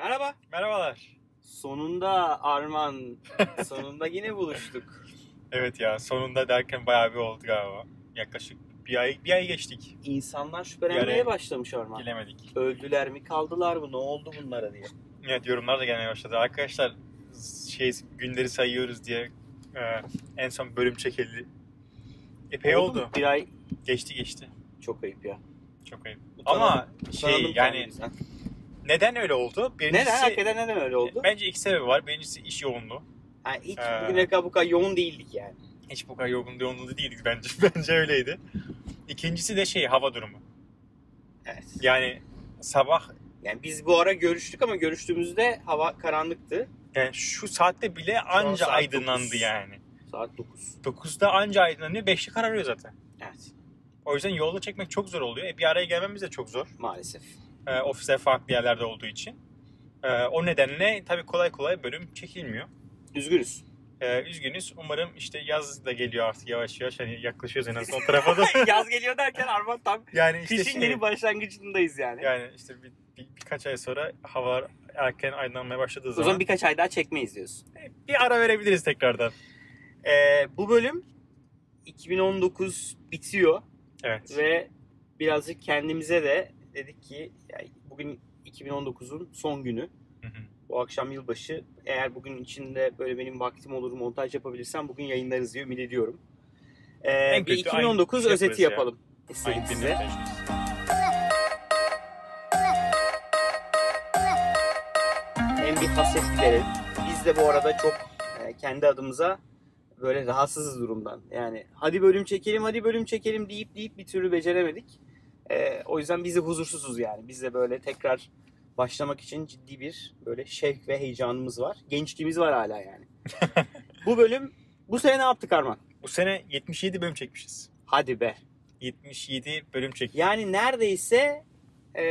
Merhaba. Merhabalar. Sonunda Arman. Sonunda yine buluştuk. Evet ya sonunda derken bayağı bir oldu galiba. Yaklaşık bir ay bir ay geçtik. İnsanlar şüphelenmeye başlamış Arman. Gelemedik. Öldüler mi kaldılar mı ne oldu bunlara diye. Evet yorumlar da gelmeye başladı. Arkadaşlar şey günleri sayıyoruz diye e, en son bölüm çekildi. Epey oldu. mu? Bir ay Geçti geçti. çok ayıp ya. Çok ayıp. Utanalım. Ama şey Utanalım yani kendimizden. Neden öyle oldu? Birincisi, Neden? Hakikaten neden öyle oldu? Bence iki sebebi var. Birincisi iş yoğunluğu. Ha, hiç Ee, bugüne kadar bu kadar yoğun değildik yani. Hiç bu kadar yoğun yoğunluğu değildik bence. Bence öyleydi. İkincisi de şey hava durumu. Evet. Yani sabah Yani biz bu ara görüştük ama görüştüğümüzde hava karanlıktı. Yani şu saatte bile anca saat aydınlandı dokuz. yani. Saat 9. 9'da anca aydınlanıyor, 5'te kararıyor zaten. Evet. O yüzden yolda çekmek çok zor oluyor. E, bir araya gelmemiz de çok zor. Maalesef. E, ofisler farklı yerlerde olduğu için. E, o nedenle tabii kolay kolay bölüm çekilmiyor. Üzgünüz. E, üzgünüz. Umarım işte yaz da geliyor artık yavaş yavaş. Hani yaklaşıyoruz en azından o tarafa da. Yaz geliyor derken Arman tam yani işte kışın şey, yeni başlangıcındayız yani. yani işte bir, bir- birkaç ay sonra hava erken aydınlanmaya başladığı o zaman, zaman birkaç ay daha çekmeyiz diyorsun. bir ara verebiliriz tekrardan. Ee, bu bölüm 2019 bitiyor Evet. ve birazcık kendimize de dedik ki bugün 2019'un son günü. Hı hı. Bu akşam yılbaşı. Eğer bugün içinde böyle benim vaktim olur montaj yapabilirsem bugün yayınlarız diye ümit ediyorum. Ee, En bir kötü 2019 aynı şey özeti ya. yapalım. Aynı size. Hem bir hasret giderelim. Biz de bu arada çok e, kendi adımıza böyle rahatsızız durumdan. Yani hadi bölüm çekelim, hadi bölüm çekelim deyip deyip bir türlü beceremedik. E, o yüzden biz de huzursuzuz yani. Biz de böyle tekrar başlamak için ciddi bir böyle şevk ve heyecanımız var. Gençliğimiz var hala yani. bu bölüm bu sene ne yaptık Arman? Bu sene 77 bölüm çekmişiz. Hadi be. 77 bölüm çektik. Yani neredeyse e,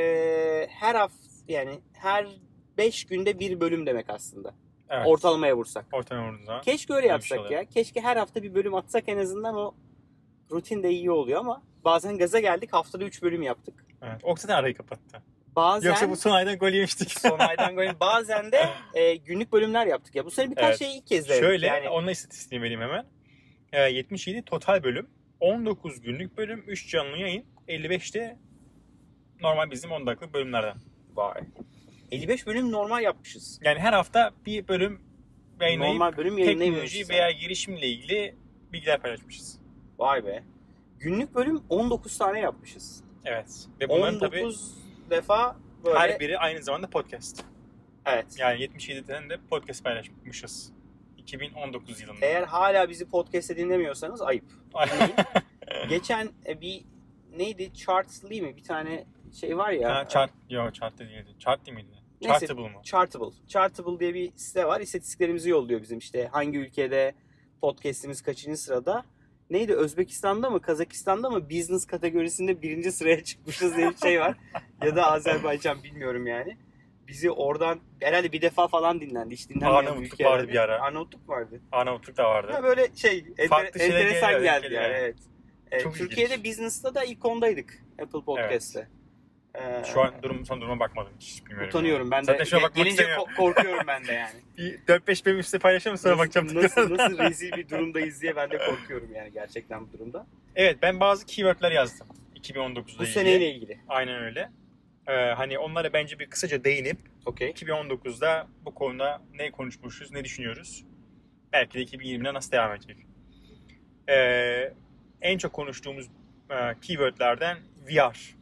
her hafta yani her 5 günde bir bölüm demek aslında. Evet. Ortalamaya vursak. Ortalama vurduğun zaman. Keşke öyle yapsak şey oluyor. ya. Keşke her hafta bir bölüm atsak en azından o rutin de iyi oluyor ama bazen gaza geldik haftada 3 bölüm yaptık. Evet. Oksiden arayı kapattı. Bazen Yoksa bu son aydan gol yemiştik. son aydan böyle bazen de e, günlük bölümler yaptık ya. Bu sene birkaç Evet. şeyi ilk kez denedik. Şöyle yani, onunla istatistiğini vereyim hemen. Ee, 77 total bölüm. 19 günlük bölüm, 3 canlı yayın, 55 de normal bizim 10 dakikalık bölümlerden. Vay. 55 bölüm normal yapmışız. Yani her hafta bir bölüm yayınlayıp Normal bölüm teknoloji veya girişimle ilgili bilgiler paylaşmışız. Vay be. Günlük bölüm 19 tane yapmışız. Evet. Ve bunların 19 tabii defa böyle. her biri aynı zamanda podcast. Evet. Yani 77 tane de podcast paylaşmışız. 2019 yılında. Eğer hala bizi podcast'te dinlemiyorsanız ayıp. Dinleyin. Geçen e, bir neydi Chartsly mi bir tane şey var ya. Ha, chart, yok chart değildi. Chart değil miydi? Neyse, Chartable mı? Chartable. Chartable diye bir site var. İstatistiklerimizi yolluyor bizim işte hangi ülkede podcast'imiz kaçıncı sırada. Neydi Özbekistan'da mı Kazakistan'da mı business kategorisinde birinci sıraya çıkmışız diye bir şey var. ya da Azerbaycan bilmiyorum yani. Bizi oradan herhalde bir defa falan dinlendi. Hiç dinlenmeyen Arnavutluk vardı bir ara. Arnavutluk vardı. Arnavutluk da vardı. Ha böyle şey Farklı enteresan geldi yani yani. evet. Çok Türkiye'de ilginç. business'ta da ilk ondaydık Apple Podcast'te. Ee, Şu an durum son duruma bakmadım hiç bilmiyorum. utanıyorum ben de. Zaten şuna bakmak Gelince istemiyorum. ko- korkuyorum ben de yani. Bir 4-5 bölüm üstte paylaşalım sonra bakacağım. nasıl, nasıl, nasıl rezil bir durumdayız diye ben de korkuyorum yani gerçekten bu durumda. evet ben bazı keywordler yazdım. 2019'da Bu ilgili. seneyle ilgili. Aynen öyle. Ee, hani onlara bence bir kısaca değinip Okey. 2019'da bu konuda ne konuşmuşuz, ne düşünüyoruz? Belki de 2020'de nasıl devam edecek? Ee, en çok konuştuğumuz e, keywordlerden VR.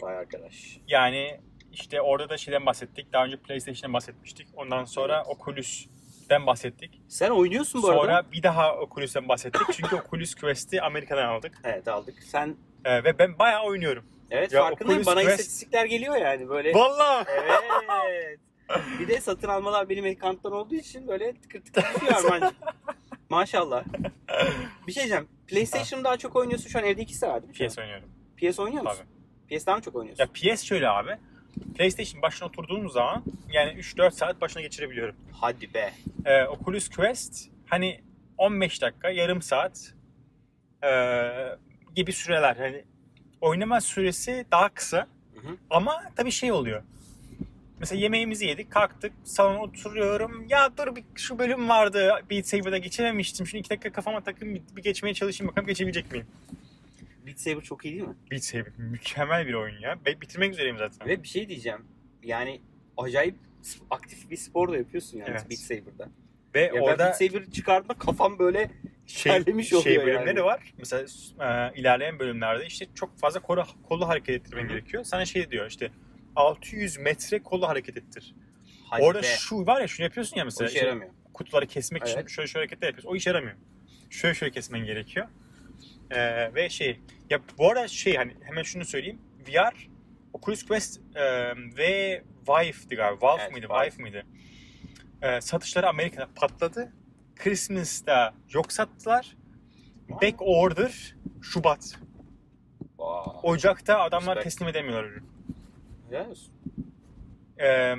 Vay arkadaş. Yani işte orada da şeyden bahsettik. Daha önce PlayStation'dan bahsetmiştik. Ondan sonra Evet. Oculus'ten bahsettik. Sen oynuyorsun bu Sonra arada. bir daha Oculus'tan bahsettik. Çünkü Oculus Quest'i Amerika'dan aldık. Evet aldık. Sen Ee, ve ben bayağı oynuyorum. evet Ya farkındayım. Oculus Bana Quest- istatistikler geliyor yani böyle. Vallahi. Evet. Bir de satın almalar benim ekrantan olduğu için böyle tıkır tıkır düşüyor Armancığım. Maşallah. Bir şey diyeceğim. PlayStation daha çok oynuyorsun şu an evde ikisi var değil mi? PS oynuyorum. PS oynuyor musun? Tabii. PS daha mı çok oynuyorsun? Ya PS şöyle abi. PlayStation başına oturduğum zaman yani 3-4 saat başına geçirebiliyorum. Hadi be. Ee, Oculus Quest hani 15 dakika, yarım saat ee, gibi süreler. Hani oynama süresi daha kısa Hı hı. ama tabii şey oluyor. mesela yemeğimizi yedik, kalktık, salona oturuyorum. Ya dur bir şu bölüm vardı, Beat Saber'da geçememiştim. Şunu iki dakika kafama takayım, bir, bir geçmeye çalışayım bakalım geçebilecek miyim? Beat Saber çok iyi değil mi? Beat Saber mükemmel bir oyun ya. Ve bitirmek üzereyim zaten. Ve bir şey diyeceğim. Yani acayip aktif bir spor da yapıyorsun yani Evet. Beat Saber'da. Ve Ya orada Beat Saber çıkardığımda kafam böyle şey, terlemiş şey oluyor bölümleri yani. var. Mesela e, ilerleyen bölümlerde işte çok fazla kolu, kolu hareket ettirmen Hı gerekiyor. Sana şey diyor işte 600 metre kolu hareket ettir. hadi Orada be. şu var ya şunu yapıyorsun ya o mesela. işe işte yaramıyor. kutuları kesmek için Evet. şöyle şöyle hareketler yapıyorsun. O işe yaramıyor. Şöyle şöyle kesmen gerekiyor. Ee, ve şey ya bu arada şey hani hemen şunu söyleyeyim. VR Oculus Quest e, ve Vive'di galiba. Valve Evet, mıydı? Vive. Vive mıydı? Ee, satışları Amerika'da patladı. Christmas'ta yok sattılar. Back order Şubat. Vay. Ocak'ta adamlar Respect. teslim edemiyorlar ürünü. Olsun. Ee,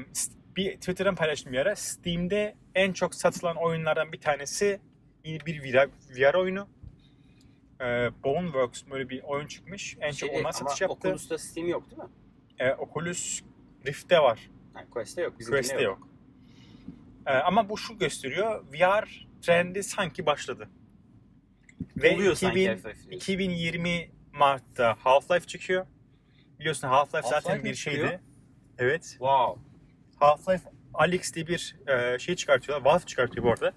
bir Twitter'dan paylaştım bir ara. Steam'de en çok satılan oyunlardan bir tanesi yine bir VR, VR oyunu. Ee, Boneworks böyle bir oyun çıkmış. En çok Şey, onlar satış ama yaptı. Oculus'ta Steam yok değil mi? Ee, Oculus Rift'te var. Yani Quest'te yok. Quest'te yok. Ee, ama bu şu gösteriyor. VR trendi sanki başladı. Ve Oluyor sanki 2000 hafif. 2020 Mart'ta Half-Life çıkıyor. Biliyorsun Half-Life Half-Life zaten bir çıkıyor? şeydi. Evet. Wow. Half-Life Alyx diye bir e, şey çıkartıyorlar. Valve çıkartıyor bu arada.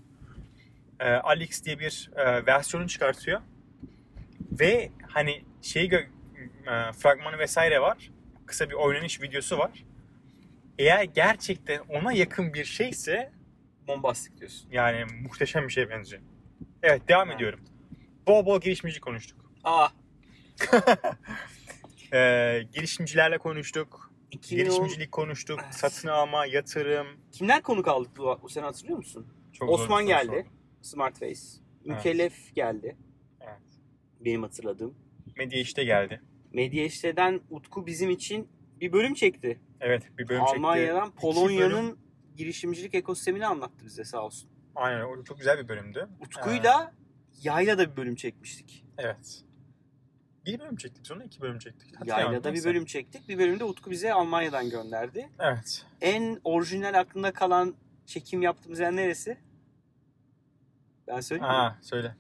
E, Alyx diye bir e, versiyonu çıkartıyor. Ve hani şey e, fragmanı vesaire var. Kısa bir oynanış videosu var. Eğer gerçekten ona yakın bir şeyse Bombastik diyorsun. yani muhteşem bir şeye benziyor. Evet devam Ha. ediyorum. Bol bol girişimci konuştuk. Aa. E, girişimcilerle konuştuk. 2010 Girişimcilik konuştuk. Satın alma, yatırım. Kimler konuk aldık bu, bu sene hatırlıyor musun? Çok Osman geldi. sordum. Smartface. Mükellef geldi. Benim hatırladığım. Medya işte geldi. Medya işleden Utku bizim için bir bölüm çekti. Evet bir bölüm çekti. Almanya'dan İki Polonya'nın girişimcilik ekosistemini anlattı bize sağ olsun. Aynen o çok güzel bir bölümdü. Utku'yla Yayla'da bir bölüm çekmiştik. Ee, evet. Bir bölüm çektik sonra iki bölüm çektik. Hatırlayamadım, Yayla'da bir bölüm çektik. Bir bölümde Utku bize Almanya'dan gönderdi. Evet. En orijinal aklında kalan çekim yaptığımız yer neresi? Ben söyleyeyim mi? Aa söyle.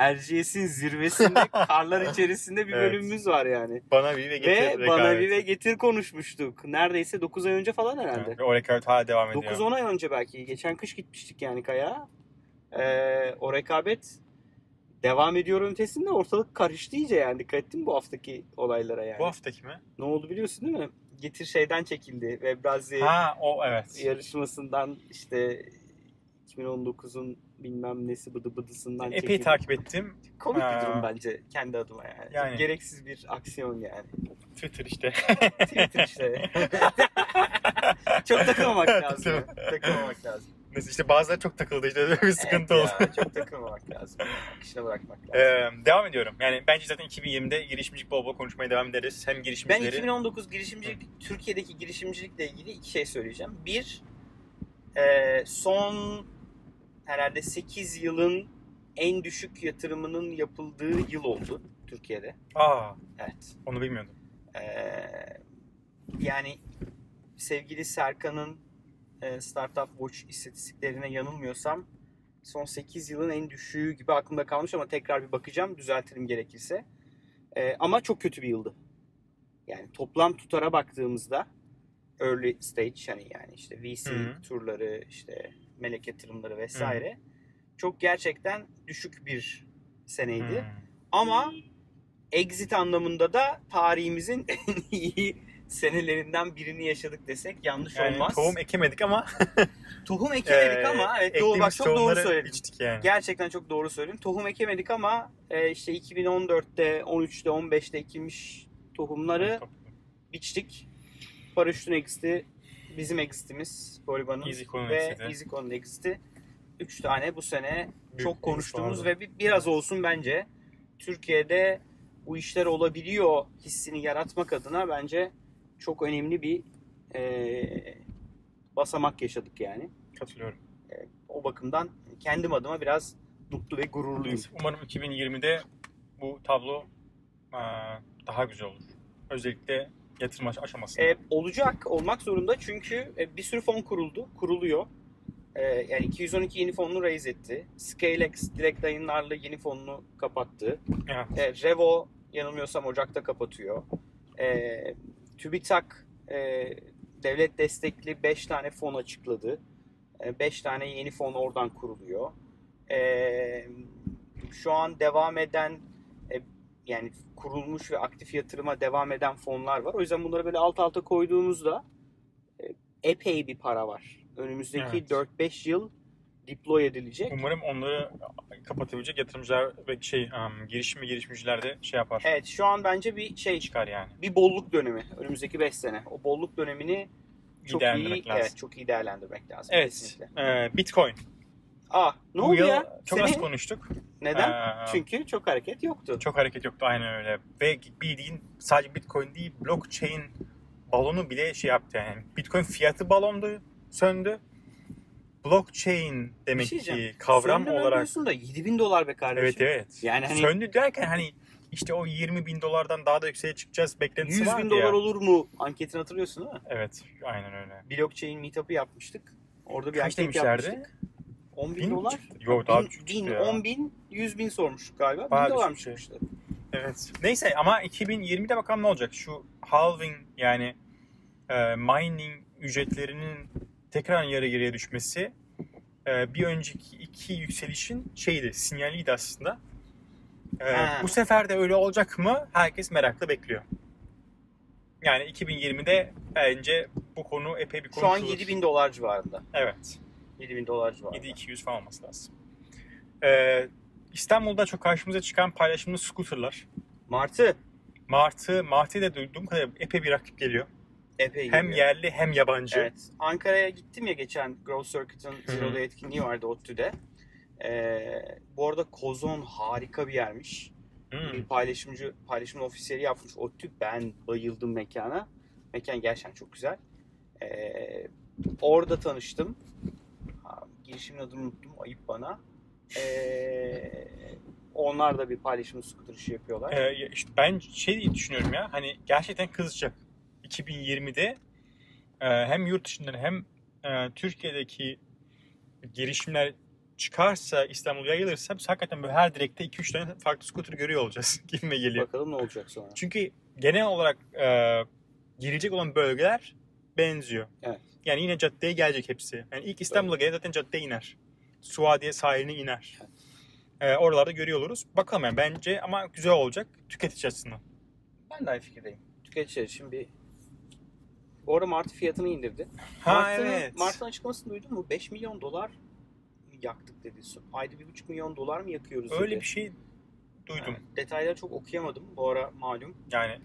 Erciyes'in zirvesinde karlar içerisinde bir Evet. bölümümüz var yani. Bana bir ve getir Ve bana bir ve getir konuşmuştuk. Neredeyse 9 ay önce falan herhalde. Ve o rekabet hala devam ediyor. 9-10 ay önce belki. Geçen kış gitmiştik yani Kaya. Ee, o rekabet devam ediyor ötesinde ortalık karıştı iyice yani. Dikkat ettin mi bu haftaki olaylara yani? Bu haftaki mi? Ne oldu biliyorsun değil mi? Getir şeyden çekildi. Webrazi Ha o evet. yarışmasından işte 2019'un bilmem nesi bıdı bıdısından Epey çekildi. takip ettim. Komik bir durum bence kendi adıma yani. Yani. Gereksiz bir aksiyon yani. Twitter işte. Twitter işte. Çok takılmamak lazım. takılmamak lazım. Mesela işte bazıları çok takıldı işte öyle bir sıkıntı Evet oldu. ya, çok takılmamak lazım. Akışına bırakmak lazım. Ee, devam ediyorum. Yani bence zaten 2020'de girişimcilik bol bol konuşmaya devam ederiz. Hem ben girişimcileri... 2019 girişimcilik, Türkiye'deki girişimcilikle ilgili iki şey söyleyeceğim. Bir, e, son herhalde 8 yılın en düşük yatırımının yapıldığı yıl oldu Türkiye'de. Aa Evet. onu bilmiyordum. Ee, yani sevgili Serkan'ın e, Startup Watch istatistiklerine yanılmıyorsam son 8 yılın en düşüğü gibi aklımda kalmış ama tekrar bir bakacağım düzeltirim gerekirse. Ee, ama çok kötü bir yıldı. Yani toplam tutara baktığımızda early stage hani yani işte VC Hı hı. turları işte melek yatırımları vesaire çok gerçekten düşük bir seneydi. Hmm. Ama exit anlamında da tarihimizin en iyi senelerinden birini yaşadık desek yanlış Yani olmaz. tohum ekemedik ama Tohum ekemedik Ee, ama evet doğru, bak çok doğru söyledin. yani. Gerçekten çok doğru söyledin. Tohum ekemedik ama e, işte 2014'te, 13'te, 15'te ekilmiş tohumları biçtik. Paraşütün exit'i bizim exit'imiz EasyCon'un ve. EasyCon'un exit'i. 3 tane bu sene Büyük çok konuştuğumuz ve bir, biraz olsun bence Türkiye'de bu işler olabiliyor hissini yaratmak adına bence çok önemli bir e, basamak yaşadık yani. Katılıyorum. O bakımdan kendim adıma biraz mutlu ve gururluyum. Umarım 2020'de bu tablo eee, daha güzel olur. Özellikle Aş- aşamasında. E, olacak, olmak zorunda çünkü e, bir sürü fon kuruldu, kuruluyor. E, yani 212 yeni fonunu raise etti. Scalex direkt yayınlarla yeni fonunu kapattı. Evet. E, Revo yanılmıyorsam Ocak'ta kapatıyor. E, TÜBİTAK e, devlet destekli 5 tane fon açıkladı. 5 tane yeni fon oradan kuruluyor. E, şu an devam eden e, yani kurulmuş ve aktif yatırıma devam eden fonlar var. O yüzden bunları böyle alt alta koyduğumuzda e, epey bir para var. Önümüzdeki Evet. 4-5 yıl deploy edilecek. Umarım onları kapatabilecek yatırımcılar ve şey um, girişim ve girişimciler de şey yapar. Evet şu an bence bir şey Çıkar yani. bir bolluk dönemi önümüzdeki 5 sene. O bolluk dönemini İyi çok iyi, lazım. evet çok iyi değerlendirmek lazım. Evet. kesinlikle. e, Bitcoin. Aa ne Bu oldu ya? çok Seni- az konuştuk. Neden? Ee, Çünkü çok hareket yoktu. Çok hareket yoktu aynen öyle. Ve bildiğin sadece Bitcoin değil blockchain balonu bile şey yaptı yani. Bitcoin fiyatı balondu, söndü. Blockchain demek şey ki kavram Söndü olarak diyorsun da 7000 dolar be kardeşim. evet evet. Yani hani Söndü derken hani işte o 20 bin dolardan daha da yükseğe çıkacağız beklentisi 100 vardı bin dolar ya. olur mu anketini hatırlıyorsun değil mi? Evet aynen öyle. Blockchain meetup'ı yapmıştık. Orada bir Kaç anket demişlerdi? yapmıştık. 10 bin Bin dolar. Yok daha bin, düşük bin, ya. 10 bin, 100 bin sormuştuk galiba. Bayağı 1000 dolar mı düşük şey. çıkmıştı? Evet. Neyse ama 2020'de bakalım ne olacak. Şu halving yani e, mining ücretlerinin tekrar yarı geriye düşmesi e, bir önceki iki yükselişin şeydi, sinyaliydi aslında. E, Ha. bu sefer de öyle olacak mı? Herkes merakla bekliyor. Yani 2020'de bence bu konu epey bir Şu an konuşulur. 7 bin dolar civarında. Evet. 7 bin dolar civarında. 7200 falan olması lazım. E, İstanbul'da çok karşımıza çıkan paylaşımlı scooterlar. Martı Martı, Martı'yı da duyduğum kadar epey bir rakip geliyor. epey Hem geliyor. yerli hem yabancı. Evet. Ankara'ya gittim ya geçen Growth Circuit'ın hı. Zero Day etkinliği vardı ODTÜ'de. Ee, bu arada Kozon harika bir yermiş. Hmm. Bir paylaşımcı, paylaşım ofisleri yapmış ODTÜ. Ben bayıldım mekana. Mekan gerçekten çok güzel. Ee, orada tanıştım. Girişimin adını unuttum. Ayıp bana. Ee, onlar da bir paylaşım scooter işi yapıyorlar. Ee, işte ben şey düşünüyorum ya hani gerçekten kızacak. 2020'de e, hem yurt dışından hem e, Türkiye'deki girişimler çıkarsa İstanbul yayılırsa biz hakikaten böyle her direkte 2-3 tane farklı scooter görüyor olacağız gibime geliyor. Bakalım ne olacak sonra. Çünkü genel olarak e, girecek olan bölgeler benziyor. Evet. Yani yine caddeye gelecek hepsi. Yani ilk İstanbul'a gelir zaten caddeye iner. Suadiye sahiline iner. E, oralarda görüyor oluruz. Bakalım yani bence ama güzel olacak tüketici açısından. Ben de aynı fikirdeyim. Tüketiciler için bir... Bu arada Martı fiyatını indirdi. Ha Mart'ın, evet. Mart'ın açıklamasını duydun mu? 5 milyon dolar yaktık dedi. Ayda 1,5 milyon dolar mı yakıyoruz Öyle dedi. bir şey duydum. Ha, detayları çok okuyamadım. Bu ara malum Yani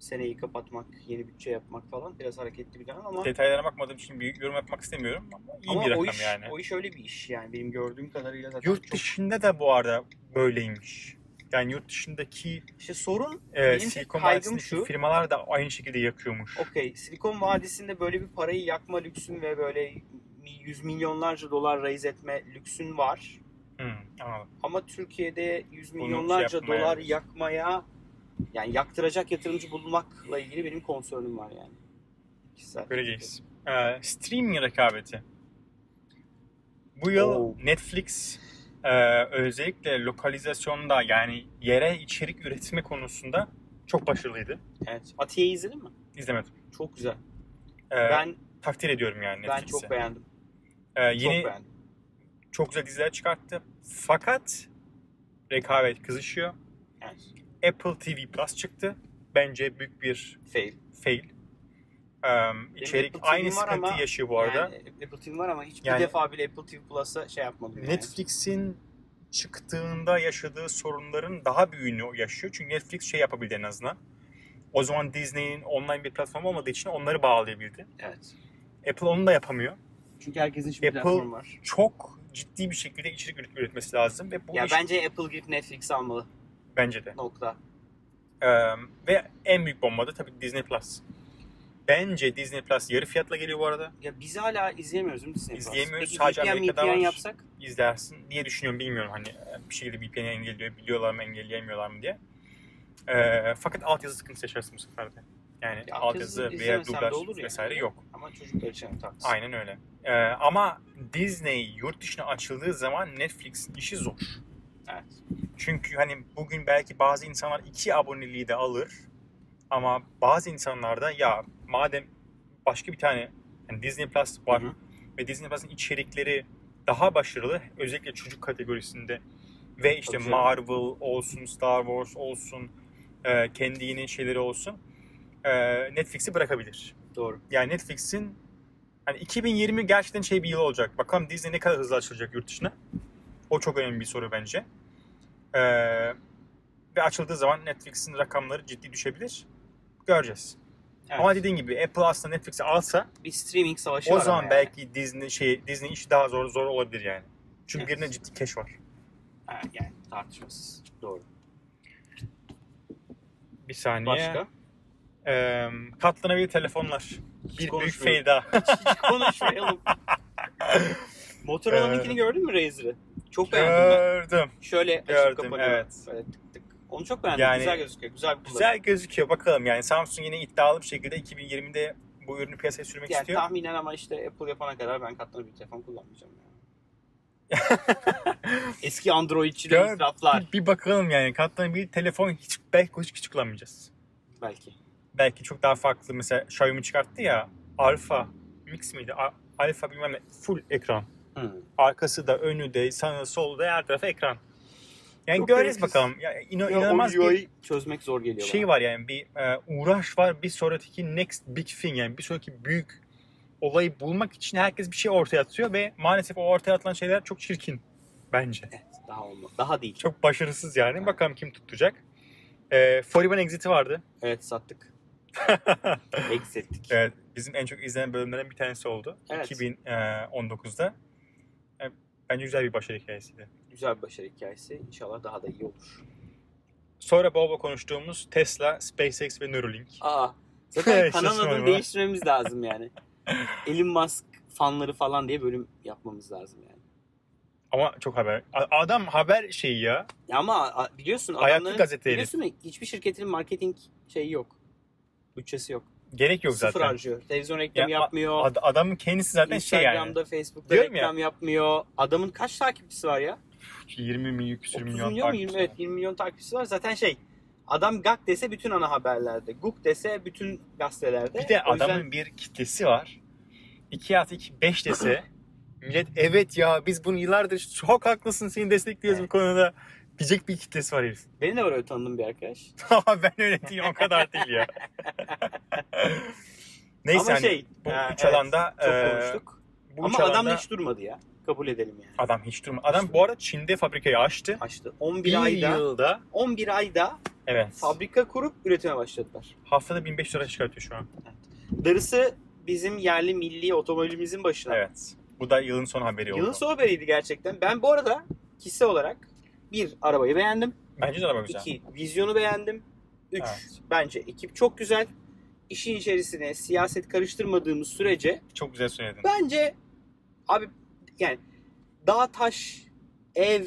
seneyi kapatmak, yeni bütçe yapmak falan biraz hareketli bir dönem ama detaylara bakmadığım için büyük yorum yapmak istemiyorum ama iyi ama bir o rakam iş yani. o iş öyle bir iş yani benim gördüğüm kadarıyla zaten Yurt çok dışında da bu arada böyleymiş. Yani yurt dışındaki işte sorun e, benim Silikon kaygım şu. firmalar da aynı şekilde yakıyormuş. Okey, Silikon Vadisi'nde böyle bir parayı yakma lüksün ve böyle yüz milyonlarca dolar raise etme lüksün var. Hmm, anladım. Ama Türkiye'de yüz Bunu milyonlarca şey dolar yakmaya yani yaktıracak yatırımcı bulmakla ilgili benim konsörüm var yani. Kişisel. Göreceğiz. Ee, streaming rekabeti. Bu yıl Oo. Netflix e, özellikle lokalizasyonda yani yere içerik üretme konusunda çok başarılıydı. Evet. Atiye'yi izledin mi? İzlemedim. Çok güzel. Ee, ben takdir ediyorum yani ben Netflix'i. çok beğendim. Ee, yeni Çok beğendim. çok güzel diziler çıkarttı. Fakat rekabet kızışıyor. Evet. Apple TV Plus çıktı. Bence büyük bir Fail. fail. Ee, içerik Apple aynı sıkıntı ama yaşıyor bu arada. Yani Apple TV var ama hiçbir Yani- defa bile Apple TV Plus'a şey yapmadım yani. Netflix'in çıktığında yaşadığı sorunların daha büyüğünü yaşıyor. Çünkü Netflix şey yapabildi en azından. O zaman Disney'in online bir platform olmadığı için onları bağlayabildi. Evet. Apple onu da yapamıyor. Çünkü herkesin hiçbir Apple- platformu var. Çok ciddi bir şekilde içerik üret- üretmesi lazım ve bu Ya iş bence Apple girip Netflix almalı. Bence de. Nokta. Ee, ve en büyük bomba da tabii Disney Plus. Bence Disney Plus yarı fiyatla geliyor bu arada. Ya biz hala izleyemiyoruz değil mi Disney Plus? İzleyemiyoruz. Peki Sadece VPN, Amerika'da VPN var. yapsak? izlersin diye düşünüyorum bilmiyorum hani bir şekilde VPN'i engelliyor biliyorlar mı engelleyemiyorlar mı diye. Ee, fakat altyazı sıkıntısı yaşarsın bu sefer de. Yani Ya, altyazı veya dublaj olur yani. vesaire yok. Ama çocuklar için haklısın. Aynen öyle. Ee, ama Disney yurt dışına açıldığı zaman Netflix'in işi zor. Evet. Çünkü hani bugün belki bazı insanlar iki aboneliği de alır. Ama bazı insanlar da ya madem başka bir tane yani Disney Plus var Hı hı. ve Disney Plus'ın içerikleri daha başarılı özellikle çocuk kategorisinde ve işte Tabii canım. Marvel olsun, Star Wars olsun, e, kendi yeni şeyleri olsun e, Netflix'i bırakabilir. Doğru. Yani Netflix'in hani 2020 gerçekten şey bir yıl olacak. Bakalım Disney ne kadar hızlı açılacak yurt dışına. O çok önemli bir soru bence. Ee, ve açıldığı zaman Netflix'in rakamları ciddi düşebilir. Göreceğiz. Evet. Ama dediğin gibi Apple aslında Netflix'i alsa bir streaming savaşı o var zaman ama yani. belki Disney şey Disney işi daha zor zor olabilir yani. Çünkü Evet. birine ciddi cash var. Ha, yani tartışmasız. Doğru. Bir saniye. Başka? Ee, katlanabilir telefonlar. Bir büyük konuşmuyorum. feyda. Hiç konuşmayalım. Motorola'nınkini gördün mü Razer'ı? Çok beğendim ben. Gördüm. Şöyle açıp Gördüm, kapanıyor. evet. Böyle tık tık. Onu çok beğendim. Yani- güzel gözüküyor. Güzel bir kullanım. Güzel gözüküyor bakalım yani Samsung yine iddialı bir şekilde 2020'de bu ürünü piyasaya sürmek Yani istiyor. tahminen ama işte Apple yapana kadar ben katlanabilir telefon kullanmayacağım. Yani. Eski Androidçiler, Gör- itiraflar. bir, bir bakalım yani katlanabilir telefon hiç belki hiç, hiç kullanmayacağız. Belki. Belki çok daha farklı mesela Xiaomi çıkarttı ya Alpha Mix miydi? A- Alpha bilmem ne full ekran. Hı. Arkası da önü de sağ solu da her tarafı ekran. Yani Çok göreceğiz bakalım. Ya, ino- Ya, inanılmaz bir çözmek zor geliyor şey bana. var yani bir e, uğraş var bir sonraki next big thing yani bir sonraki büyük olayı bulmak için herkes bir şey ortaya atıyor ve maalesef o ortaya atılan şeyler çok çirkin bence. Evet, daha olmaz. Daha değil. Çok başarısız yani. Bakalım kim tutacak. E, Foriban Exit'i vardı. Evet sattık. Exittik. Evet, bizim en çok izlenen bölümlerden bir tanesi oldu. Evet. 2019'da. Bence güzel bir başarı hikayesiydi. Güzel bir başarı hikayesi. İnşallah daha da iyi olur. Sonra bol bol konuştuğumuz Tesla, SpaceX ve Neuralink. Aa, zaten kanal adını değiştirmemiz lazım yani. Elon Musk fanları falan diye bölüm yapmamız lazım yani. Ama çok haber. Adam haber şeyi ya. Ya ama biliyorsun Ayaklı adamların gazete herif. biliyorsun hiçbir şirketin marketing şeyi yok. Bütçesi yok. Gerek yok Sıfır zaten. harcıyor. Televizyon reklamı Ya, yapmıyor. Ad- adamın kendisi zaten şey yani. Instagram'da, Facebook'ta Diyorum ya. reklam yapmıyor. Adamın kaç takipçisi var ya? 20 milyon, küsür 30 milyon, milyon mu? takipçisi 20, evet, var. 20 milyon takipçisi var. Zaten şey adam GAK dese bütün ana haberlerde. GUK dese bütün gazetelerde. Bir de O yüzden- adamın bir kitlesi var. 2 artı 2 5 dese millet evet ya biz bunu yıllardır çok haklısın seni destekliyoruz bu konuda diyecek bir kitlesi var herif. Benim de var öyle tanıdığım bir arkadaş. ben öyle değilim o kadar değil ya. Neyse Ama hani şey, bu ha, üç evet, alanda Çok e, konuştuk. bu Ama üç adam alanda hiç durmadı ya. Kabul edelim yani. adam hiç durma. Adam bu arada Çin'de fabrikayı açtı. Açtı. 11 Bir ayda yılda 11 ayda evet fabrika kurup üretime başladılar. haftada 1500 lira çıkartıyor şu an. Darısı bizim yerli milli otomobilimizin başına. Evet. Bu da yılın son haberi oldu. Yılın son haberiydi gerçekten. Ben bu arada kişisel olarak bir arabayı beğendim. Bence de araba güzel. İki vizyonu beğendim. Üç Evet. bence ekip çok güzel. İşin içerisine siyaset karıştırmadığımız sürece Çok güzel söyledin. bence abi yani dağ taş ev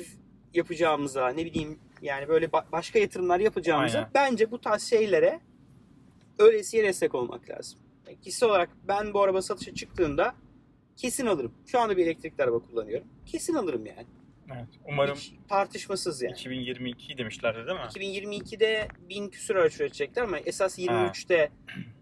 yapacağımıza ne bileyim yani böyle ba- başka yatırımlar yapacağımıza Aynen. bence bu tarz şeylere öylesiye destek olmak lazım. Yani kişisel olarak ben bu araba satışa çıktığında kesin alırım. Şu anda bir elektrikli araba kullanıyorum. Kesin alırım yani. Evet. Umarım Hiç tartışmasız yani. 2022 demişlerdi değil mi? 2022'de 1000 küsur araç üretecekler ama esas 23'te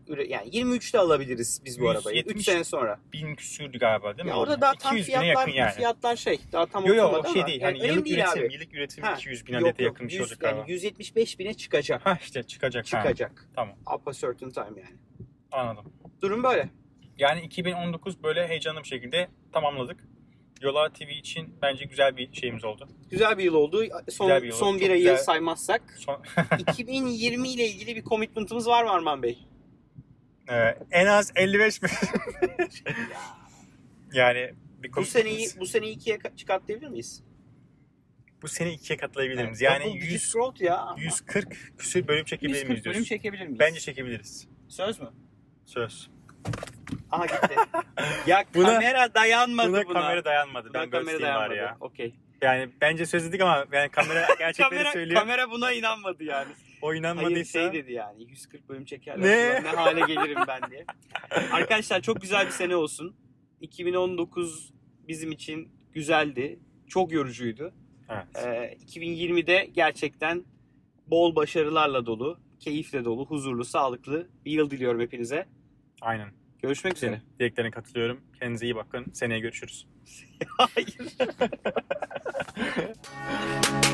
üre- yani 23'te alabiliriz biz bu arabayı. 3 170 sene sonra. Bin küsürdü galiba değil mi? Ya orada daha tam 200 bine fiyatlar yakın yani. fiyatlar şey daha tam Yok yok oturmadı o şey ama değil. yani Hani önemli yıllık değil üretim, abi. yıllık üretim Ha, 200 bin Yok, adete yok, yakın bir şey 100 olacak galiba. yani 175 bine çıkacak. Ha işte çıkacak. Ha, Çıkacak. tamam Up a certain time yani. anladım. Durum böyle. Yani 2019 böyle heyecanlı bir şekilde tamamladık. Yola TV için bence güzel bir şeyimiz oldu. Güzel bir yıl oldu. Son Güzel bir yıl oldu. son bir Çok ayı güzel. saymazsak Son, 2020 ile ilgili bir commitment'ımız var mı Arman Bey? Ee, en az 55 bin. yani bir Bu seneyi bu seneyi ikiye ka- çıkartlayabilir miyiz? bu sene ikiye katlayabilir miyiz? Yani Double digit 100, growth ya. 140 küsür bölüm çekebilir 140 miyiz bölüm diyorsun? çekebilir miyiz? Bence çekebiliriz. Söz mü? Söz. Aha gitti. ya Buna- kamera dayanmadı buna. Buna kamera dayanmadı. Ben böyle kamera dayanmadı. ya. Okey. Yani bence sözledik ama yani kamera gerçekleri kamera, söylüyor. kamera buna inanmadı yani. O Hayır inanmadıysa şey dedi yani 140 bölüm çekerler. Ne? Ne? ne hale gelirim ben diye. Arkadaşlar çok güzel bir sene olsun. 2019 bizim için güzeldi. Çok yorucuydu. evet. Ee, 2020'de gerçekten bol başarılarla dolu, keyifle dolu, huzurlu, sağlıklı bir yıl diliyorum hepinize. Aynen. Görüşmek üzere. Senin dileklerine katılıyorum. Kendinize iyi bakın. Seneye görüşürüz. Hayır.